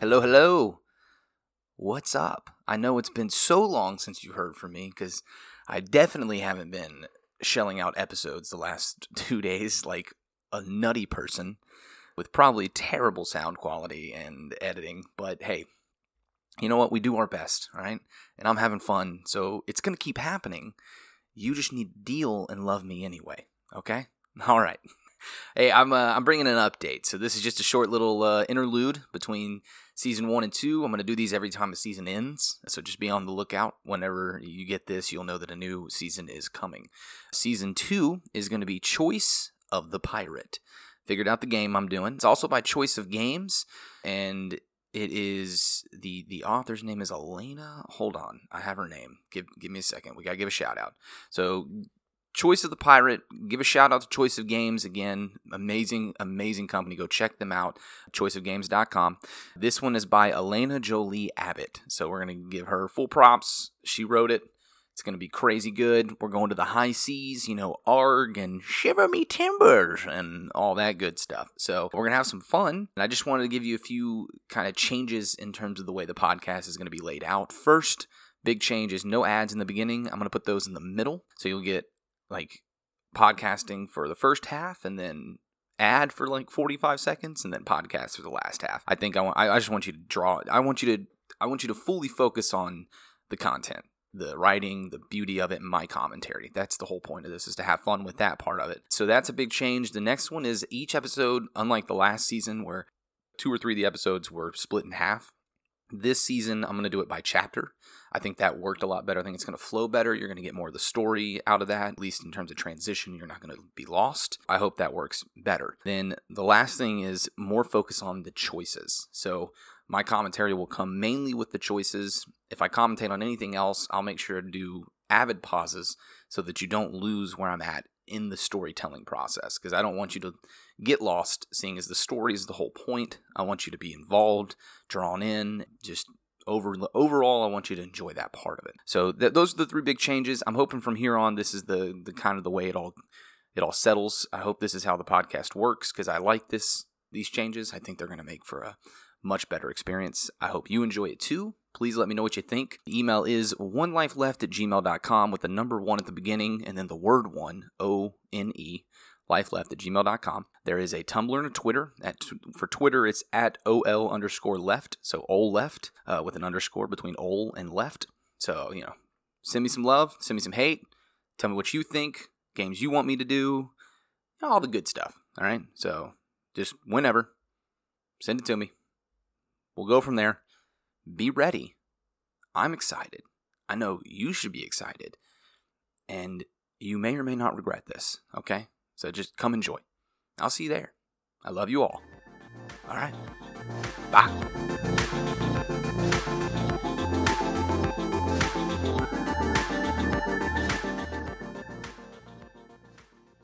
Hello, hello. What's up? I know it's been so long since you heard from me because I definitely haven't been shelling out episodes the last two days like a nutty person with probably terrible sound quality and editing. But hey, you know what? We do our best, right? And I'm having fun, so it's going to keep happening. You just need to deal and love me anyway, okay? All right. Hey, I'm uh, I'm bringing an update. So this is just a short little uh, interlude between season one and two. I'm going to do these every time the season ends. So just be on the lookout. Whenever you get this, you'll know that a new season is coming. Season two is going to be Choice of the Pirate. Figured out the game I'm doing. It's also by choice of games, and it is the the author's name is Elena. Hold on, I have her name. Give give me a second. We gotta give a shout out. So Choice of the Pirate, give a shout out to Choice of Games again. Amazing, amazing company. Go check them out. Choiceofgames.com. This one is by Elena Jolie Abbott. So we're going to give her full props. She wrote it. It's going to be crazy good. We're going to the high seas, you know, arg and shiver me timbers and all that good stuff. So we're going to have some fun. And I just wanted to give you a few kind of changes in terms of the way the podcast is going to be laid out. First, big change is no ads in the beginning. I'm going to put those in the middle. So you'll get like podcasting for the first half and then ad for like 45 seconds and then podcast for the last half. I think I want I, just want you to draw I want you to I want you to fully focus on the content, the writing, the beauty of it, and my commentary. That's the whole point of this is to have fun with that part of it. So that's a big change. The next one is each episode, unlike the last season where two or three of the episodes were split in half. This season, I'm going to do it by chapter. I think that worked a lot better. I think it's going to flow better. You're going to get more of the story out of that, at least in terms of transition. You're not going to be lost. I hope that works better. Then the last thing is more focus on the choices. So my commentary will come mainly with the choices. If I commentate on anything else, I'll make sure to do avid pauses so that you don't lose where I'm at in the storytelling process because I don't want you to get lost seeing as the story is the whole point. I want you to be involved, drawn in, just over overall, I want you to enjoy that part of it. So th- those are the three big changes. I'm hoping from here on, this is the the kind of the way it all it all settles. I hope this is how the podcast works because I like this these changes. I think they're going to make for a much better experience. I hope you enjoy it too. Please let me know what you think. The email is one life left at gmail.com with the number one at the beginning and then the word one, O N E, lifeleft at gmail.com. There is a Tumblr and a Twitter. At, for Twitter, it's at OL underscore left, so OL left, uh, with an underscore between OL and left. So, you know, send me some love, send me some hate, tell me what you think, games you want me to do, all the good stuff. All right? So, just whenever, send it to me. We'll go from there. Be ready. I'm excited. I know you should be excited. And you may or may not regret this, okay? So just come enjoy. I'll see you there. I love you all. All right. Bye.